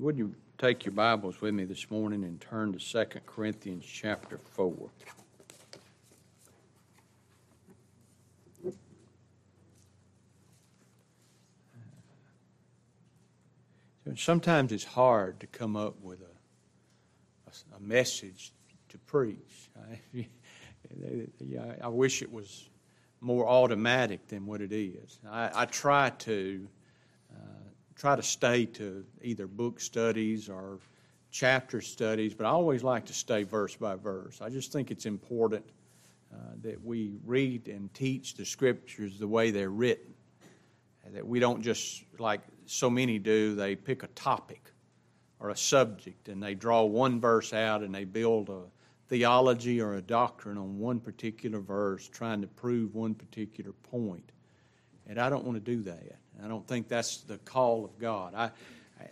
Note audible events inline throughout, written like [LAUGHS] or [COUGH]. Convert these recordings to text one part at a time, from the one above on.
Would you take your Bibles with me this morning and turn to 2 Corinthians chapter 4? Sometimes it's hard to come up with a, a message to preach. I, [LAUGHS] I wish it was more automatic than what it is. I, I try to try to stay to either book studies or chapter studies, but I always like to stay verse by verse. I just think it's important uh, that we read and teach the scriptures the way they're written. That we don't just, like so many do, they pick a topic or a subject and they draw one verse out and they build a theology or a doctrine on one particular verse, trying to prove one particular point. And I don't want to do that. I don't think that's the call of God. I,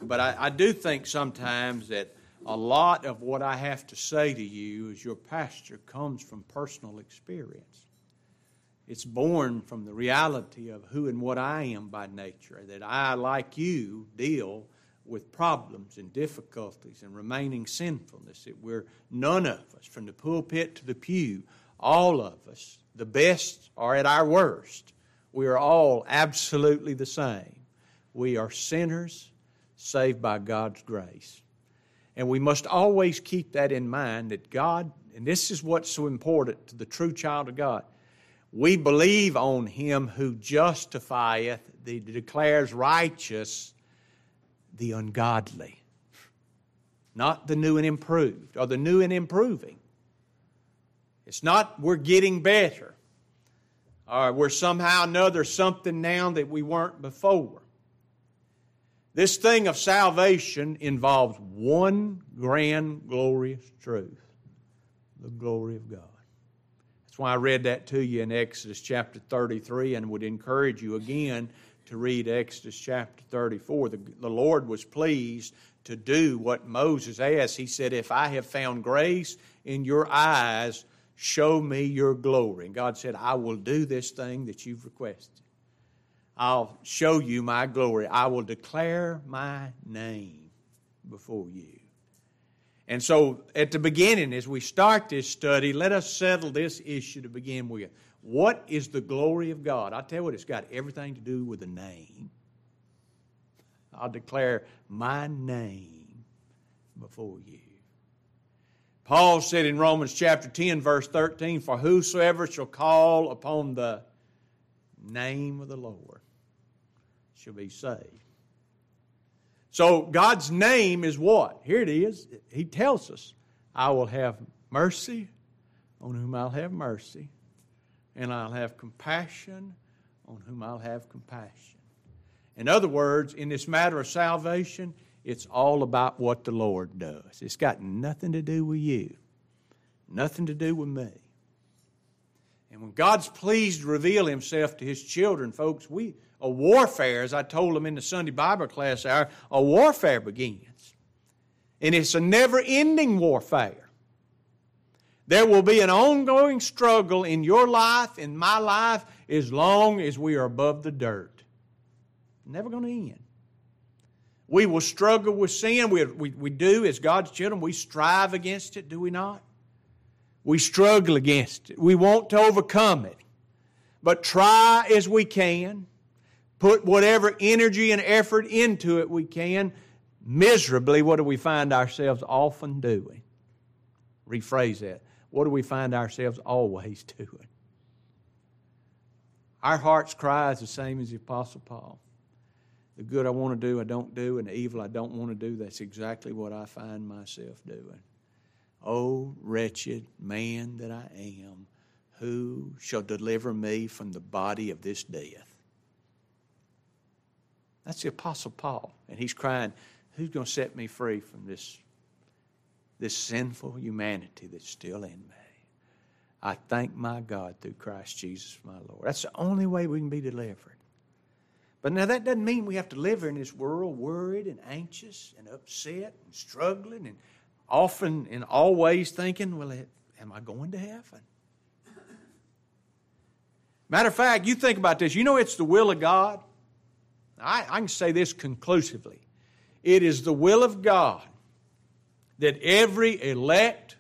but I, I do think sometimes that a lot of what I have to say to you as your pastor comes from personal experience. It's born from the reality of who and what I am by nature, that I, like you, deal with problems and difficulties and remaining sinfulness. That we're none of us, from the pulpit to the pew, all of us, the best are at our worst. We are all absolutely the same. We are sinners saved by God's grace. And we must always keep that in mind that God, and this is what's so important to the true child of God, we believe on Him who justifieth, the declares righteous the ungodly. Not the new and improved, or the new and improving. It's not we're getting better or we're somehow another something now that we weren't before. This thing of salvation involves one grand, glorious truth the glory of God. That's why I read that to you in Exodus chapter 33 and would encourage you again to read Exodus chapter 34. The, the Lord was pleased to do what Moses asked. He said, If I have found grace in your eyes, Show me your glory. And God said, I will do this thing that you've requested. I'll show you my glory. I will declare my name before you. And so, at the beginning, as we start this study, let us settle this issue to begin with. What is the glory of God? I tell you what, it's got everything to do with the name. I'll declare my name before you. Paul said in Romans chapter 10, verse 13, For whosoever shall call upon the name of the Lord shall be saved. So God's name is what? Here it is. He tells us, I will have mercy on whom I'll have mercy, and I'll have compassion on whom I'll have compassion. In other words, in this matter of salvation, it's all about what the Lord does. It's got nothing to do with you, nothing to do with me. And when God's pleased to reveal Himself to His children, folks, we a warfare, as I told them in the Sunday Bible class hour, a warfare begins. And it's a never ending warfare. There will be an ongoing struggle in your life, in my life, as long as we are above the dirt. Never going to end. We will struggle with sin. We, we, we do, as God's children, we strive against it, do we not? We struggle against it. We want to overcome it. But try as we can, put whatever energy and effort into it we can. Miserably, what do we find ourselves often doing? Rephrase that. What do we find ourselves always [LAUGHS] doing? Our heart's cry is the same as the Apostle Paul. The good I want to do, I don't do, and the evil I don't want to do, that's exactly what I find myself doing. Oh, wretched man that I am, who shall deliver me from the body of this death? That's the Apostle Paul. And he's crying, Who's going to set me free from this, this sinful humanity that's still in me? I thank my God through Christ Jesus, my Lord. That's the only way we can be delivered. But now that doesn't mean we have to live in this world worried and anxious and upset and struggling and often and always thinking, well, am I going to heaven? Matter of fact, you think about this. You know it's the will of God. I, I can say this conclusively. it is the will of God that every elect,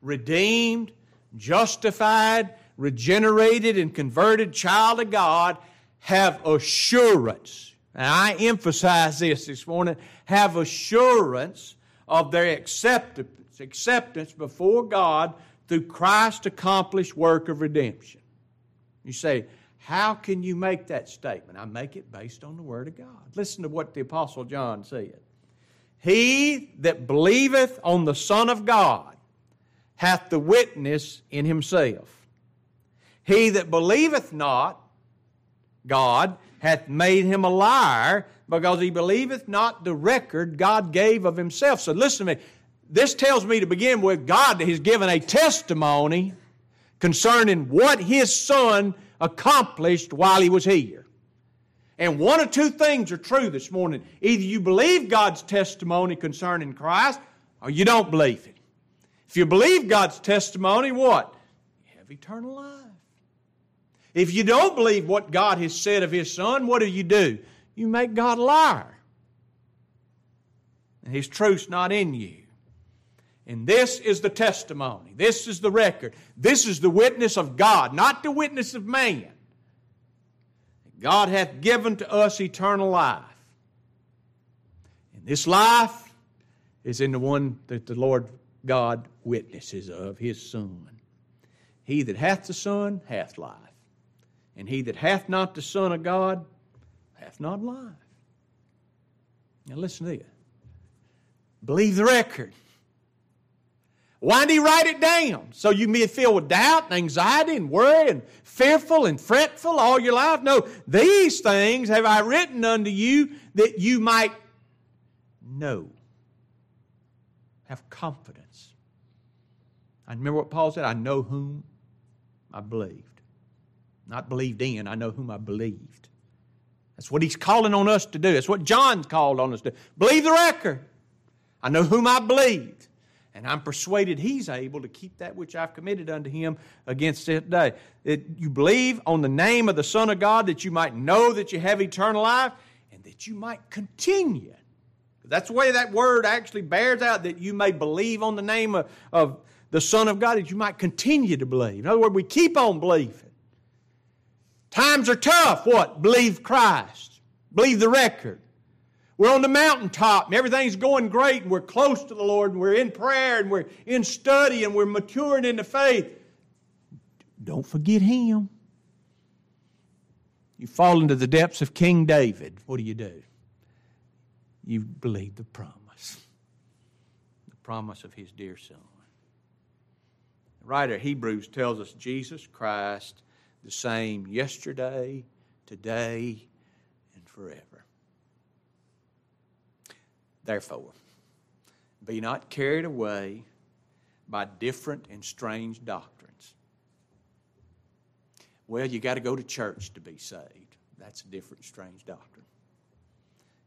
redeemed, justified, regenerated, and converted child of God have assurance. And I emphasize this this morning have assurance of their acceptance, acceptance before God through Christ's accomplished work of redemption. You say, how can you make that statement? I make it based on the Word of God. Listen to what the Apostle John said. He that believeth on the Son of God hath the witness in himself. He that believeth not God hath made him a liar because he believeth not the record God gave of himself. So listen to me. This tells me to begin with God has given a testimony concerning what his son accomplished while he was here. And one of two things are true this morning. Either you believe God's testimony concerning Christ, or you don't believe it. If you believe God's testimony, what? You have eternal life. If you don't believe what God has said of His Son, what do you do? You make God a liar. And His truth's not in you. And this is the testimony. This is the record. This is the witness of God, not the witness of man. God hath given to us eternal life. And this life is in the one that the Lord God witnesses of, his Son. He that hath the Son hath life. And he that hath not the Son of God hath not life. Now listen to this. Believe the record. Why did he write it down? So you may feel with doubt and anxiety and worry and fearful and fretful all your life? No, these things have I written unto you that you might know. Have confidence. I remember what Paul said I know whom I believed. Not believed in, I know whom I believed. That's what he's calling on us to do. That's what John's called on us to do. Believe the record. I know whom I believed. And I'm persuaded he's able to keep that which I've committed unto him against that day. That you believe on the name of the Son of God that you might know that you have eternal life and that you might continue. That's the way that word actually bears out that you may believe on the name of, of the Son of God, that you might continue to believe. In other words, we keep on believing. Times are tough. What? Believe Christ. Believe the record. We're on the mountaintop and everything's going great and we're close to the Lord and we're in prayer and we're in study and we're maturing in the faith. Don't forget Him. You fall into the depths of King David. What do you do? You believe the promise, the promise of His dear Son. The writer of Hebrews tells us Jesus Christ the same yesterday, today, and forever. Therefore, be not carried away by different and strange doctrines. Well, you got to go to church to be saved. That's a different, strange doctrine.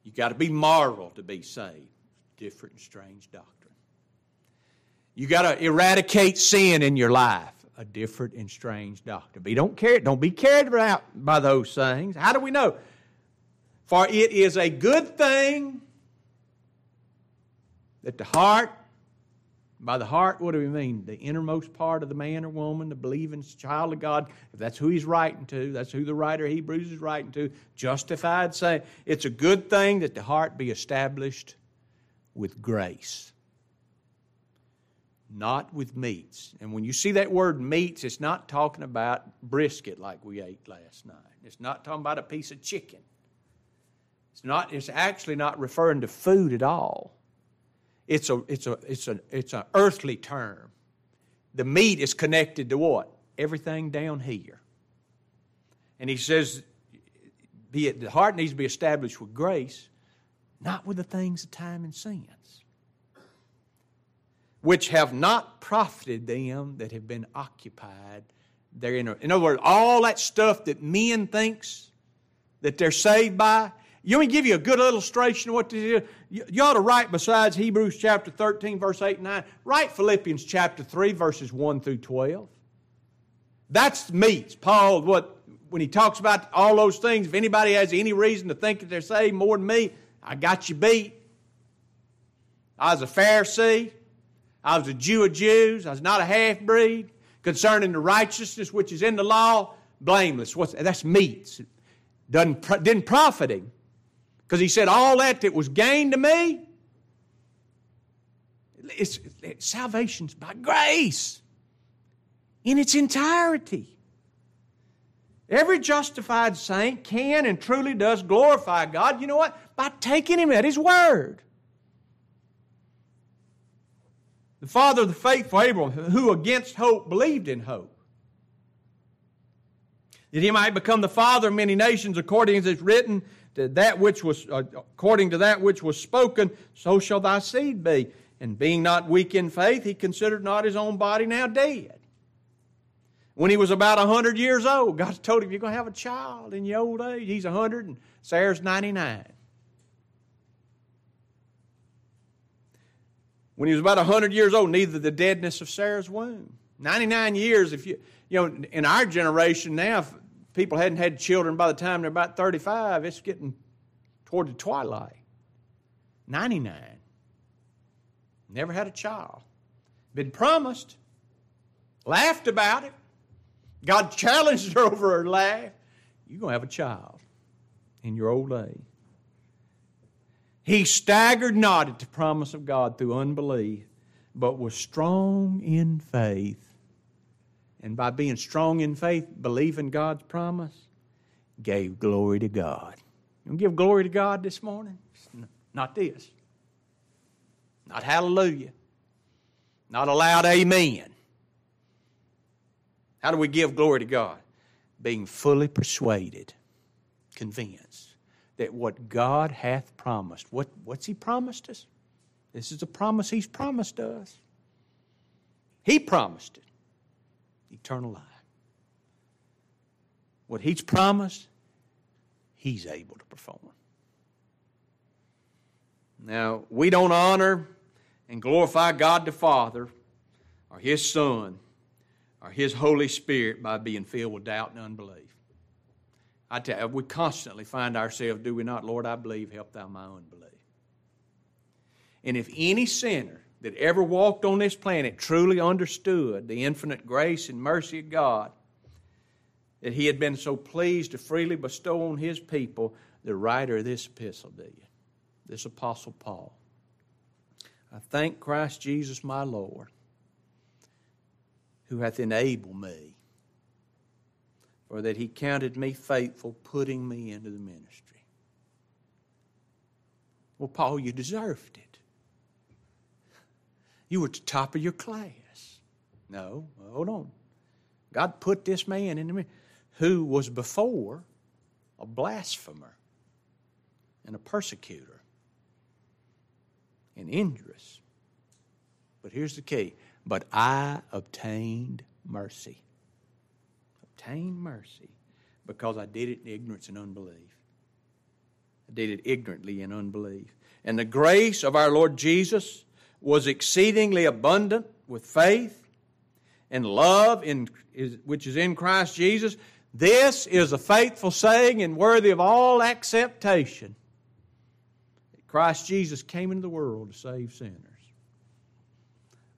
You got to be moral to be saved. Different and strange doctrine. You got to eradicate sin in your life. A different and strange doctrine. But don't care. Don't be carried about by those things. How do we know? For it is a good thing that the heart, by the heart, what do we mean? The innermost part of the man or woman, the believing child of God, if that's who he's writing to, that's who the writer of Hebrews is writing to, justified, say, it's a good thing that the heart be established with grace, not with meats. And when you see that word meats, it's not talking about brisket like we ate last night. It's not talking about a piece of chicken. It's not, it's actually not referring to food at all. It's a it's a it's a it's an earthly term. The meat is connected to what? Everything down here. And he says, be it the heart needs to be established with grace, not with the things of time and sense, which have not profited them that have been occupied therein. In other words, all that stuff that men thinks that they're saved by, you want me give you a good illustration of what this is? You, ought to write besides Hebrews chapter 13, verse 8 and 9, write Philippians chapter 3, verses 1 through 12. That's meats. Paul, what when he talks about all those things, if anybody has any reason to think that they're saved more than me, I got you beat. I was a Pharisee. I was a Jew of Jews. I was not a half breed. Concerning the righteousness which is in the law, blameless. What's, that's meats. Doesn't, didn't profit him. Because he said, All that that was gained to me, it's, it's, salvation's by grace in its entirety. Every justified saint can and truly does glorify God. You know what? By taking Him at His word. The father of the faithful Abraham, who against hope believed in hope. That he might become the father of many nations, according as it's written, that which was uh, according to that which was spoken, so shall thy seed be. And being not weak in faith, he considered not his own body now dead. When he was about a 100 years old, God told him, You're going to have a child in your old age. He's 100 and Sarah's 99. When he was about 100 years old, neither the deadness of Sarah's womb. 99 years, if you, you know, in our generation now, if people hadn't had children by the time they're about 35, it's getting toward the twilight. 99. Never had a child. Been promised. Laughed about it. God [LAUGHS] challenged her over her laugh. You're going to have a child in your old age. He staggered not at the promise of God through unbelief, but was strong in faith. And by being strong in faith, believing God's promise, gave glory to God. You give glory to God this morning? Not this. Not hallelujah. Not a loud amen. How do we give glory to God? Being fully persuaded, convinced that what God hath promised, what, what's He promised us? This is a promise He's promised us. He promised it eternal life. What He's promised, He's able to perform. Now, we don't honor and glorify God the Father or His Son or His Holy Spirit by being filled with doubt and unbelief. I tell you, we constantly find ourselves, do we not? Lord, I believe, help thou my unbelief. And if any sinner that ever walked on this planet truly understood the infinite grace and mercy of God, that he had been so pleased to freely bestow on his people, the writer of this epistle did, this Apostle Paul. I thank Christ Jesus my Lord, who hath enabled me, for that he counted me faithful, putting me into the ministry. Well, Paul, you deserved it. You were at the top of your class. No, hold on. God put this man in me who was before a blasphemer and a persecutor and injurious. But here's the key. But I obtained mercy. Obtained mercy because I did it in ignorance and unbelief. I did it ignorantly in unbelief. And the grace of our Lord Jesus was exceedingly abundant with faith and love in, which is in Christ Jesus. This is a faithful saying and worthy of all acceptation. Christ Jesus came into the world to save sinners,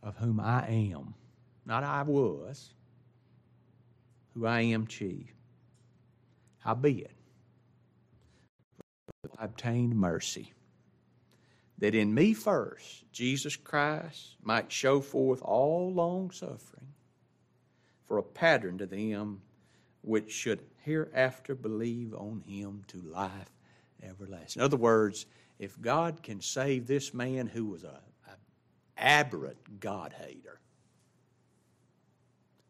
of whom I am, not I was, who I am chief. Howbeit, I obtained mercy that in me first Jesus Christ might show forth all long suffering for a pattern to them which should hereafter believe on him to life everlasting. In other words, if God can save this man who was a, aberrant God hater,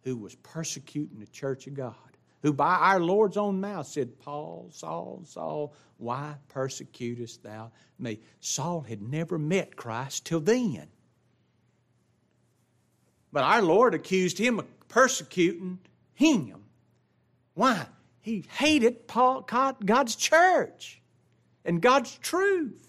who was persecuting the church of God, who by our Lord's own mouth said, Paul, Saul, Saul, why persecutest thou me? Saul had never met Christ till then. But our Lord accused him of persecuting him. Why? He hated Paul, God's church and God's truth.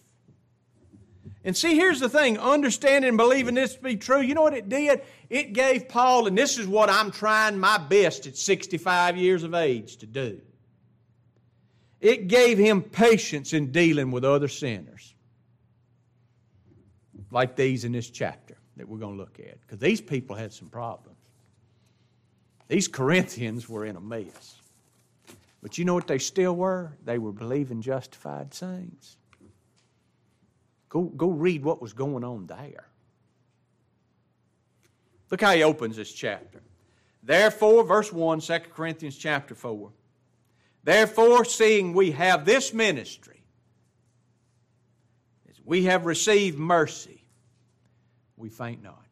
And see, here's the thing understanding and believing this to be true, you know what it did? It gave Paul, and this is what I'm trying my best at 65 years of age to do. It gave him patience in dealing with other sinners. like these in this chapter that we're going to look at, because these people had some problems. These Corinthians were in a mess. But you know what they still were? They were believing justified saints. Go, go read what was going on there. Look how he opens this chapter. Therefore, verse 1, 2 Corinthians chapter 4. Therefore, seeing we have this ministry, as we have received mercy, we faint not.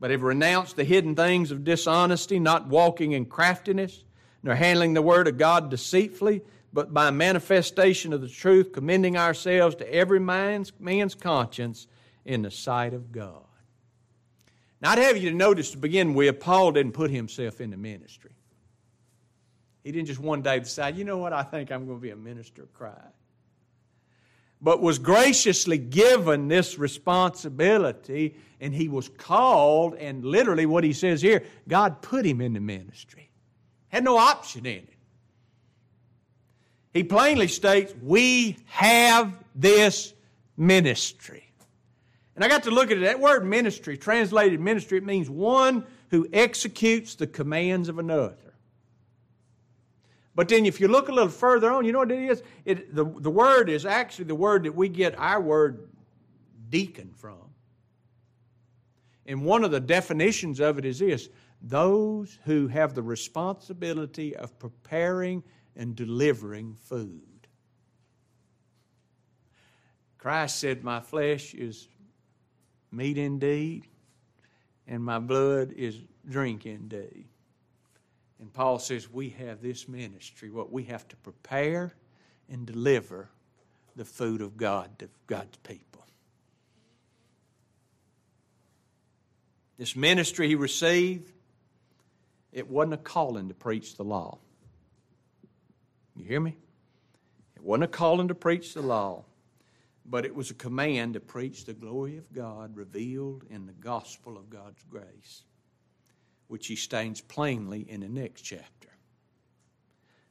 But have renounced the hidden things of dishonesty, not walking in craftiness, nor handling the word of God deceitfully, but by manifestation of the truth, commending ourselves to every man's, man's conscience in the sight of God. Now, I'd have you to notice to begin with, Paul didn't put himself into ministry. He didn't just one day decide, you know what, I think I'm going to be a minister of Christ. But was graciously given this responsibility, and he was called, and literally what he says here, God put him in the ministry. Had no option in it. He plainly states, We have this ministry. And I got to look at it. That word ministry, translated ministry, it means one who executes the commands of another. But then if you look a little further on, you know what it is? It, the, the word is actually the word that we get our word deacon from. And one of the definitions of it is this those who have the responsibility of preparing and delivering food. Christ said, My flesh is meat indeed, and my blood is drink indeed. And Paul says we have this ministry, what we have to prepare and deliver the food of God to God's people. This ministry he received, it wasn't a calling to preach the law. You hear me? It wasn't a calling to preach the law but it was a command to preach the glory of God revealed in the gospel of God's grace, which he states plainly in the next chapter.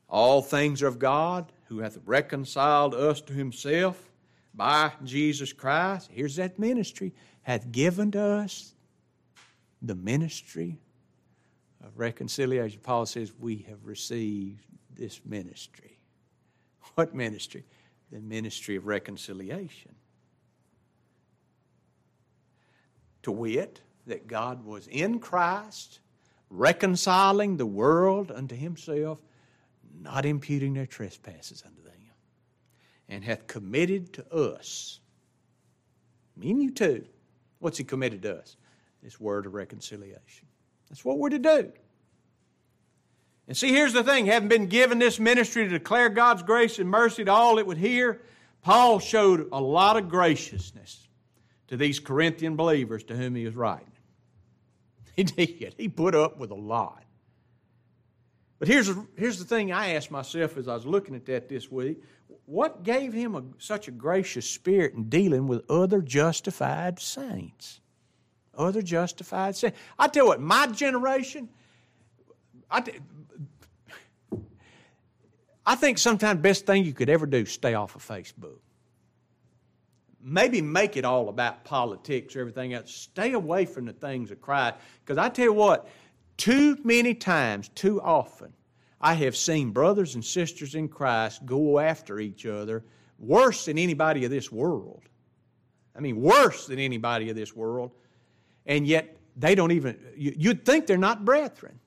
All things are of God, who hath reconciled us to himself by Jesus Christ. Here's that ministry, hath given to us the ministry of reconciliation. Paul says, We have received this ministry. [LAUGHS] What ministry? the ministry of reconciliation. To wit, that God was in Christ, reconciling the world unto himself, not imputing their trespasses unto them, and hath committed to us, me and you too, what's he committed to us? This word of reconciliation. That's what we're to do. And see, here's the thing having been given this ministry to declare God's grace and mercy to all that would hear, Paul showed a lot of graciousness to these Corinthian believers to whom he was writing. [LAUGHS] He did. He put up with a lot. But here's, here's the thing I asked myself as I was looking at that this week what gave him a, such a gracious spirit in dealing with other justified saints? Other justified saints. I tell you what, my generation, I, I think sometimes the best thing you could ever do is stay off of Facebook. Maybe make it all about politics or everything else. Stay away from the things of Christ. Because I tell you what, too many times, too often, I have seen brothers and sisters in Christ go after each other worse than anybody of this world. I mean, worse than anybody of this world. And yet, they don't even, you'd think they're not brethren.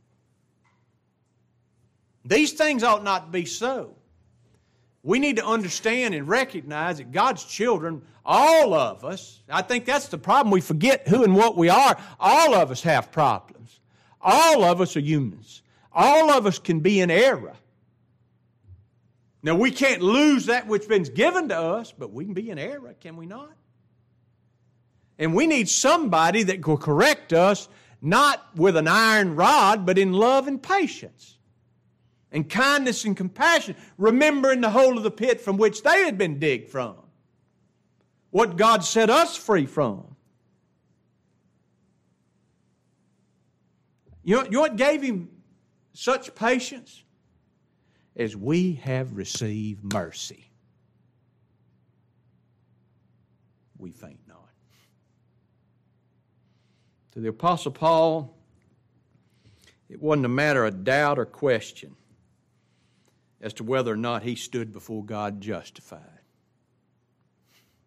These things ought not be so. We need to understand and recognize that God's children, all of us, I think that's the problem. We forget who and what we are. All of us have problems. All of us are humans. All of us can be in error. Now, we can't lose that which has been given to us, but we can be in error, can we not? And we need somebody that will correct us, not with an iron rod, but in love and patience and kindness and compassion, remembering the hole of the pit from which they had been digged from. What God set us free from. You know, you know what gave him such patience? As we have received mercy. We we faint not. To the Apostle Paul, it wasn't a matter of doubt or question as to whether or not he stood before God justified.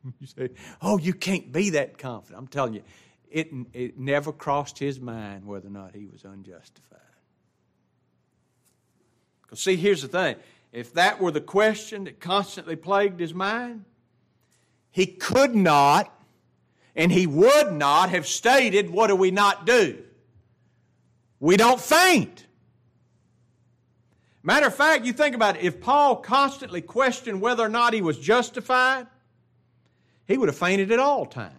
[LAUGHS] You say, oh, you can't be that confident. I'm telling you, it, it never crossed his mind whether or not he was unjustified. Because, see, here's the thing if that were the question that constantly plagued his mind, he could not and he would not have stated, What do we not do? We don't faint. Matter of fact, you think about it, if Paul constantly questioned whether or not he was justified, he would have fainted at all times.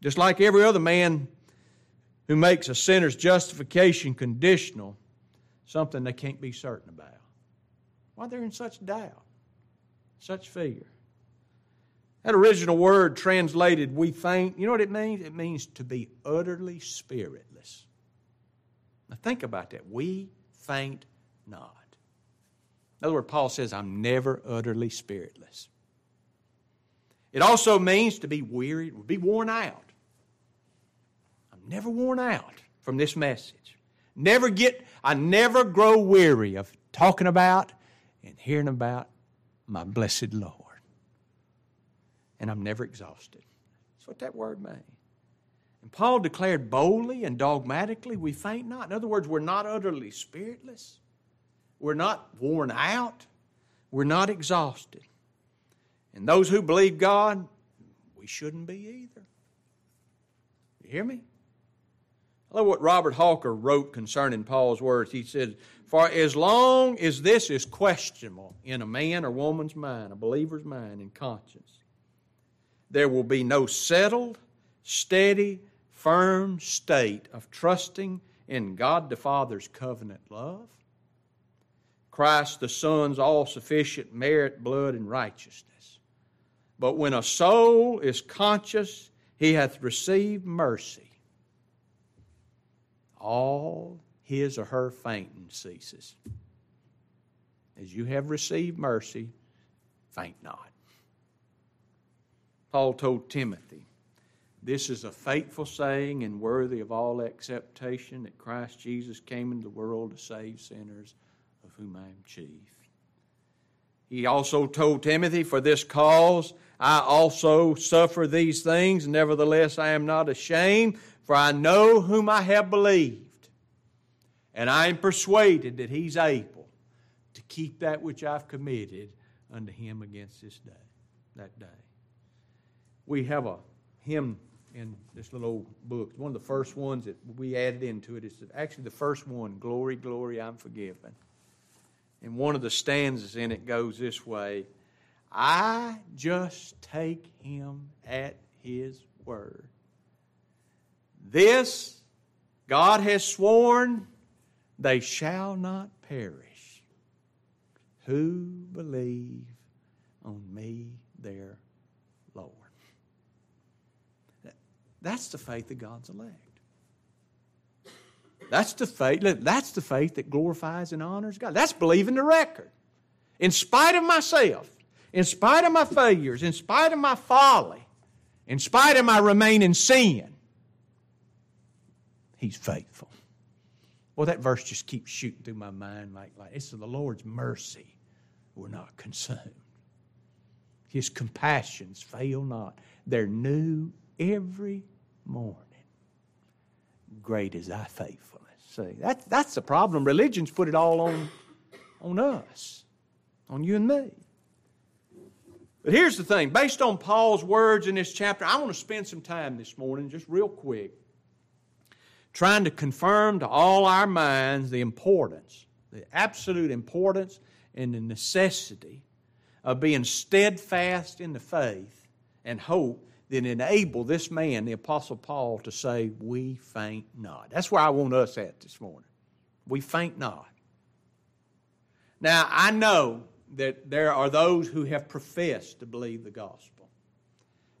Just like every other man who makes a sinner's justification conditional, something they can't be certain about. Why they're in such doubt, such fear. That original word translated, we faint, you know what it means? It means to be utterly spiritless. Now think about that. We faint not. In other words, Paul says, I'm never utterly spiritless. It also means to be weary, be worn out. I'm never worn out from this message. Never get, I never grow weary of talking about and hearing about my blessed Lord. And I'm never exhausted. That's what that word means. And Paul declared boldly and dogmatically, we faint not. In other words, we're not utterly spiritless. We're not worn out. We're not exhausted. And those who believe God, we shouldn't be either. You hear me? I love what Robert Hawker wrote concerning Paul's words. He said, For as long as this is questionable in a man or woman's mind, a believer's mind and conscience, there will be no settled, steady, firm state of trusting in God the Father's covenant love, Christ the Son's all sufficient merit, blood, and righteousness but when a soul is conscious he hath received mercy, all his or her fainting ceases. As you have received mercy, faint not. Paul told Timothy, This is a faithful saying and worthy of all acceptation that Christ Jesus came into the world to save sinners, of whom I am chief. He also told Timothy, For this cause I also suffer these things, nevertheless I am not ashamed, for I know whom I have believed. And I am persuaded that he's able to keep that which I've committed unto him against this day, that day. We have a hymn in this little old book. One of the first ones that we added into it is actually the first one Glory, Glory, I'm Forgiven. And one of the stanzas in it goes this way I just take him at his word. This God has sworn they shall not perish who believe on me, their Lord. That's the faith of God's elect. That's the faith. That's the faith that glorifies and honors God. That's believing the record. In spite of myself, in spite of my failures, in spite of my folly, in spite of my remaining sin, He's faithful. Well, that verse just keeps shooting through my mind like, like it's the Lord's mercy. We're not consumed. His compassions fail not. They're new every morning. Great is thy faithfulness. See, that, that's the problem. Religion's put it all on, on us, on you and me. But here's the thing based on Paul's words in this chapter, I want to spend some time this morning, just real quick, trying to confirm to all our minds the importance, the absolute importance, and the necessity of being steadfast in the faith and hope that enable this man, the Apostle Paul, to say, We faint not. That's where I want us at this morning. We faint not. Now, I know that there are those who have professed to believe the gospel,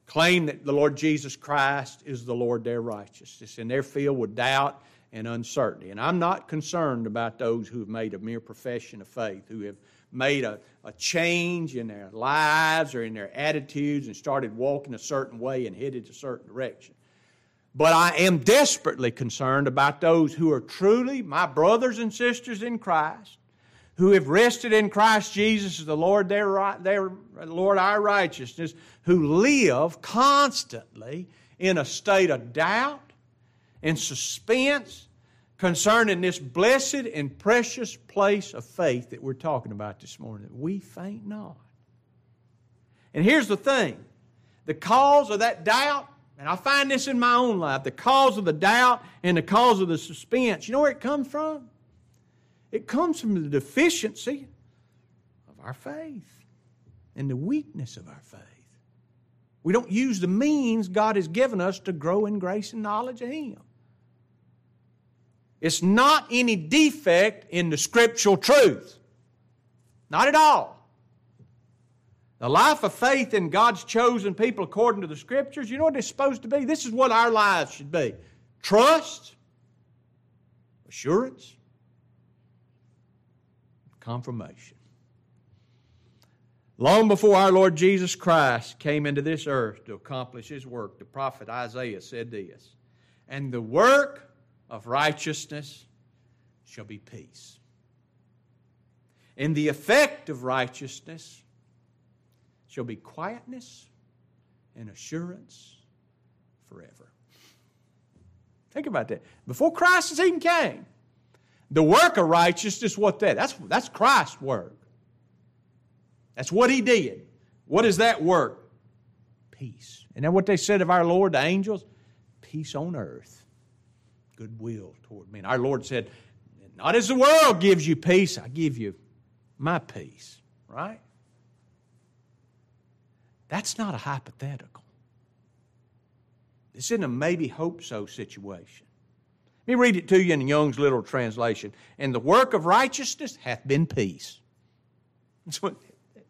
claim that the Lord Jesus Christ is the Lord their righteousness, and they're filled with doubt and uncertainty. And I'm not concerned about those who have made a mere profession of faith, who have made a, a change in their lives or in their attitudes and started walking a certain way and headed a certain direction. But I am desperately concerned about those who are truly my brothers and sisters in Christ, who have rested in Christ Jesus as the Lord their, their Lord our righteousness, who live constantly in a state of doubt and suspense concerning this blessed and precious place of faith that we're talking about this morning, we faint not. And here's the thing the cause of that doubt, and I find this in my own life, the cause of the doubt and the cause of the suspense, you know where it comes from? It comes from the deficiency of our faith and the weakness of our faith. We don't use the means God has given us to grow in grace and knowledge of Him. It's not any defect in the scriptural truth. Not at all. The life of faith in God's chosen people according to the scriptures, you know what it's supposed to be? This is what our lives should be trust, assurance, confirmation. Long before our Lord Jesus Christ came into this earth to accomplish his work, the prophet Isaiah said this And the work of righteousness shall be peace. And the effect of righteousness shall be quietness and assurance forever. Think about that. Before Christ even came, the work of righteousness, what that? That's, that's Christ's work. That's what he did. What is that work? Peace. And then what they said of our Lord, the angels? Peace on earth, goodwill toward men. Our Lord said, Not as the world gives you peace, I give you my peace. Right? That's not a hypothetical. This isn't a maybe hope so situation. Let me read it to you in Young's literal translation. And the work of righteousness hath been peace. What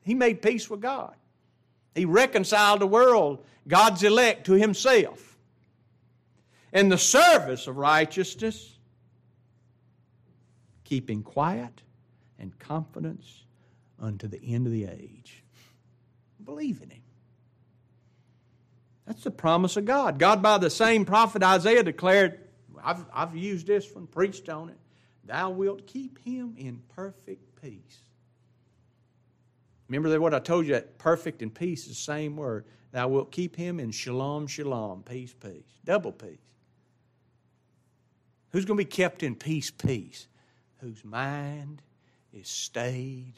he made peace with God. He reconciled the world, God's elect, to himself. And the service of righteousness, keeping quiet and confidence unto the end of the age. Believe in him. That's the promise of God. God, by the same prophet Isaiah, declared, I've, I've used this one, preached on it, thou wilt keep him in perfect peace Remember what I told you that perfect and peace is the same word. Thou wilt keep him in shalom, shalom, peace, peace. Double peace. Who's going to be kept in peace, peace? Whose mind is stayed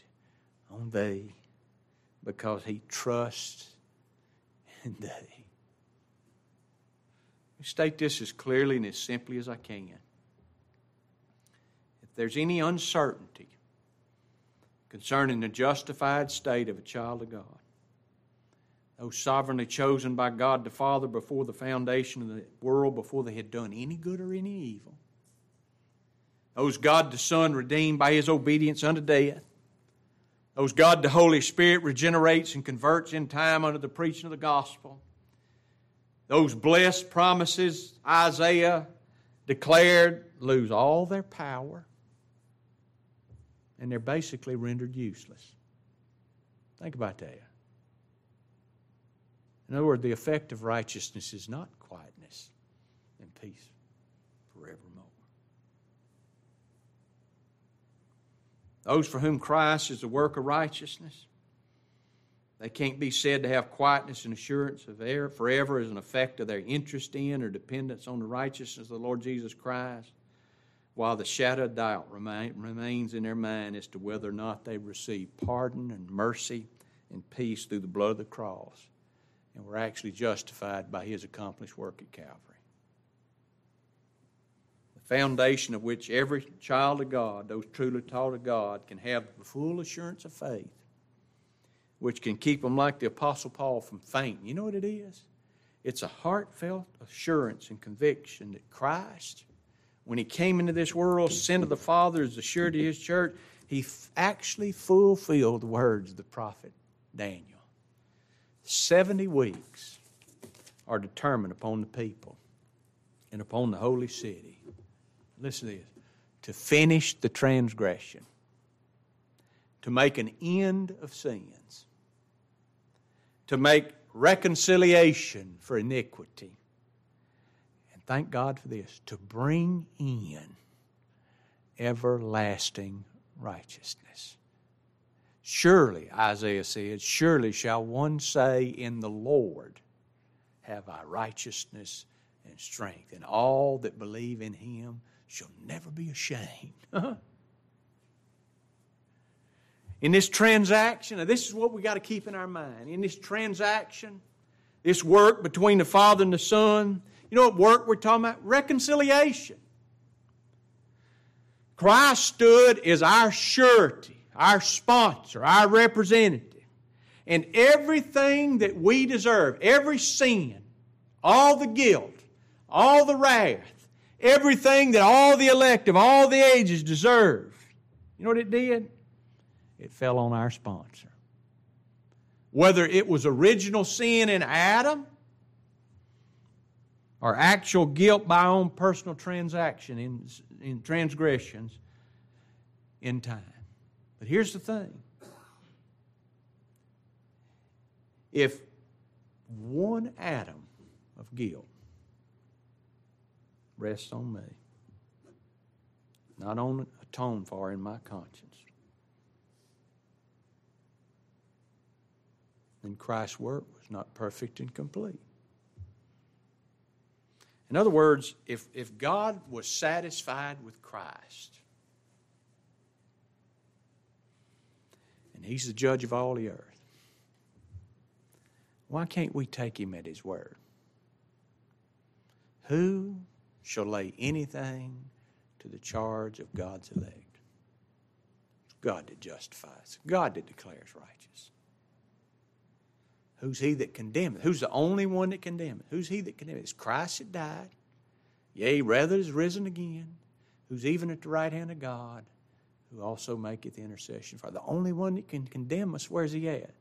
on thee because he trusts in thee. state this as clearly and as simply as I can. If there's any uncertainty concerning the justified state of a child of God. Those sovereignly chosen by God the Father before the foundation of the world, before they had done any good or any evil. Those God the Son redeemed by his obedience unto death. Those God the Holy Spirit regenerates and converts in time under the preaching of the gospel. Those blessed promises Isaiah declared lose all their power and they're basically rendered useless. Think about that. In other words, the effect of righteousness is not quietness and peace Those for whom Christ is the work of righteousness, they can't be said to have quietness and assurance of air forever as an effect of their interest in or dependence on the righteousness of the Lord Jesus Christ while the shadow of doubt remain, remains in their mind as to whether or not they receive pardon and mercy and peace through the blood of the cross and were actually justified by his accomplished work at Calvary. Foundation of which every child of God, those truly taught of God, can have the full assurance of faith, which can keep them like the Apostle Paul from fainting. You know what it is? It's a heartfelt assurance and conviction that Christ when he came into this world, sent of the Father is assured to his church. He actually fulfilled the words of the prophet Daniel. 70 weeks are determined upon the people and upon the holy city listen to this, to finish the transgression, to make an end of sins, to make reconciliation for iniquity. And thank God for this, to bring in everlasting righteousness. Surely, Isaiah said, surely shall one say in the Lord, have I righteousness and strength, and all that believe in him shall never be ashamed. Uh-huh. in this transaction, now this is what we got to keep in our mind. In this transaction, this work between the Father and the Son, you know what work we're talking about? Reconciliation. Christ stood as our surety, our sponsor, our representative. And everything that we deserve, every sin, all the guilt, all the wrath, everything that all the elect of all the ages deserve, you know what it did? It fell on our sponsor. Whether it was original sin in Adam or actual guilt by own personal transaction in, in transgressions in time. But here's the thing if one atom of guilt rests on me, not on atone for in my conscience, then Christ's work was not perfect and complete. In other words, if, if God was satisfied with Christ, and He's the judge of all the earth, why can't we take Him at His word? Who shall lay anything to the charge of God's elect? God that justifies, God that declares righteous. Who's he that condemneth? Who's the only one that condemneth? Who's he that condemneth? It's Christ that died. Yea, rather is risen again, who's even at the right hand of God, who also maketh intercession for. The only one that can condemn us, where's he at?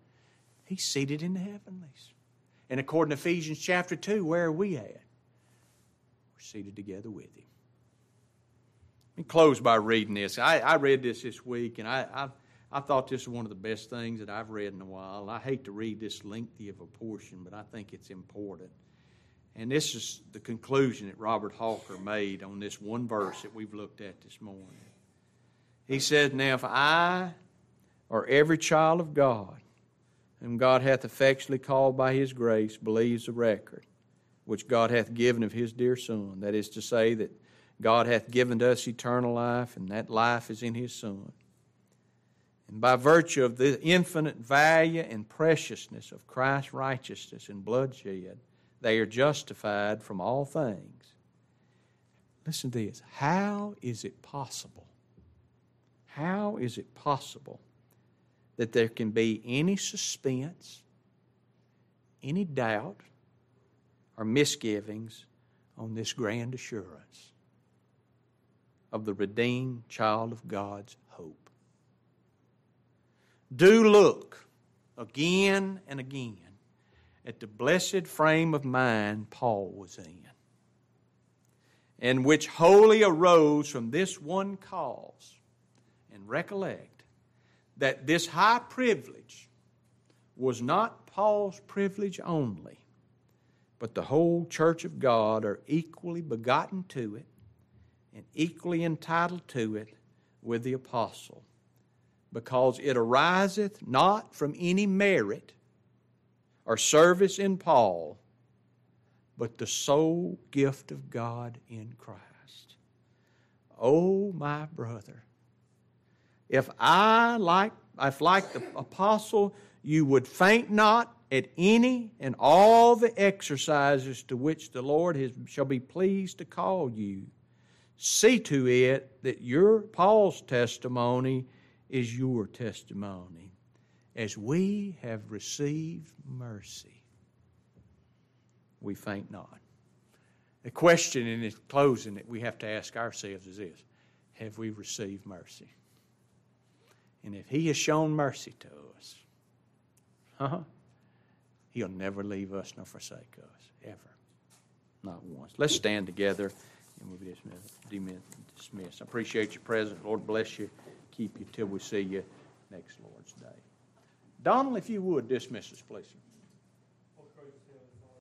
He's seated in the heavenlies. And according to Ephesians chapter 2, where are we at? We're seated together with him. Let me close by reading this. I, I read this this week, and I, I I thought this was one of the best things that I've read in a while. I hate to read this lengthy of a portion, but I think it's important. And this is the conclusion that Robert Hawker made on this one verse that we've looked at this morning. He said, Now, if I or every child of God, whom God hath effectually called by his grace, believes the record which God hath given of his dear Son, that is to say, that God hath given to us eternal life, and that life is in his Son and by virtue of the infinite value and preciousness of Christ's righteousness and bloodshed, they are justified from all things. Listen to this. How is it possible? How is it possible that there can be any suspense, any doubt, or misgivings on this grand assurance of the redeemed child of God's hope? Do look again and again at the blessed frame of mind Paul was in, and which wholly arose from this one cause, and recollect that this high privilege was not Paul's privilege only, but the whole church of God are equally begotten to it and equally entitled to it with the apostle because it ariseth not from any merit or service in Paul, but the sole gift of God in Christ. Oh, my brother, if I, like, if like the apostle, you would faint not at any and all the exercises to which the Lord has, shall be pleased to call you, see to it that your Paul's testimony is your testimony as we have received mercy. We faint not. The question in closing that we have to ask ourselves is this Have we received mercy? And if He has shown mercy to us, huh, He'll never leave us nor forsake us, ever. Not once. Let's stand together And we'll be dismissed, dismissed. I appreciate your presence. Lord bless you, keep you till we see you next Lord's Day. Donald, if you would dismiss us, please.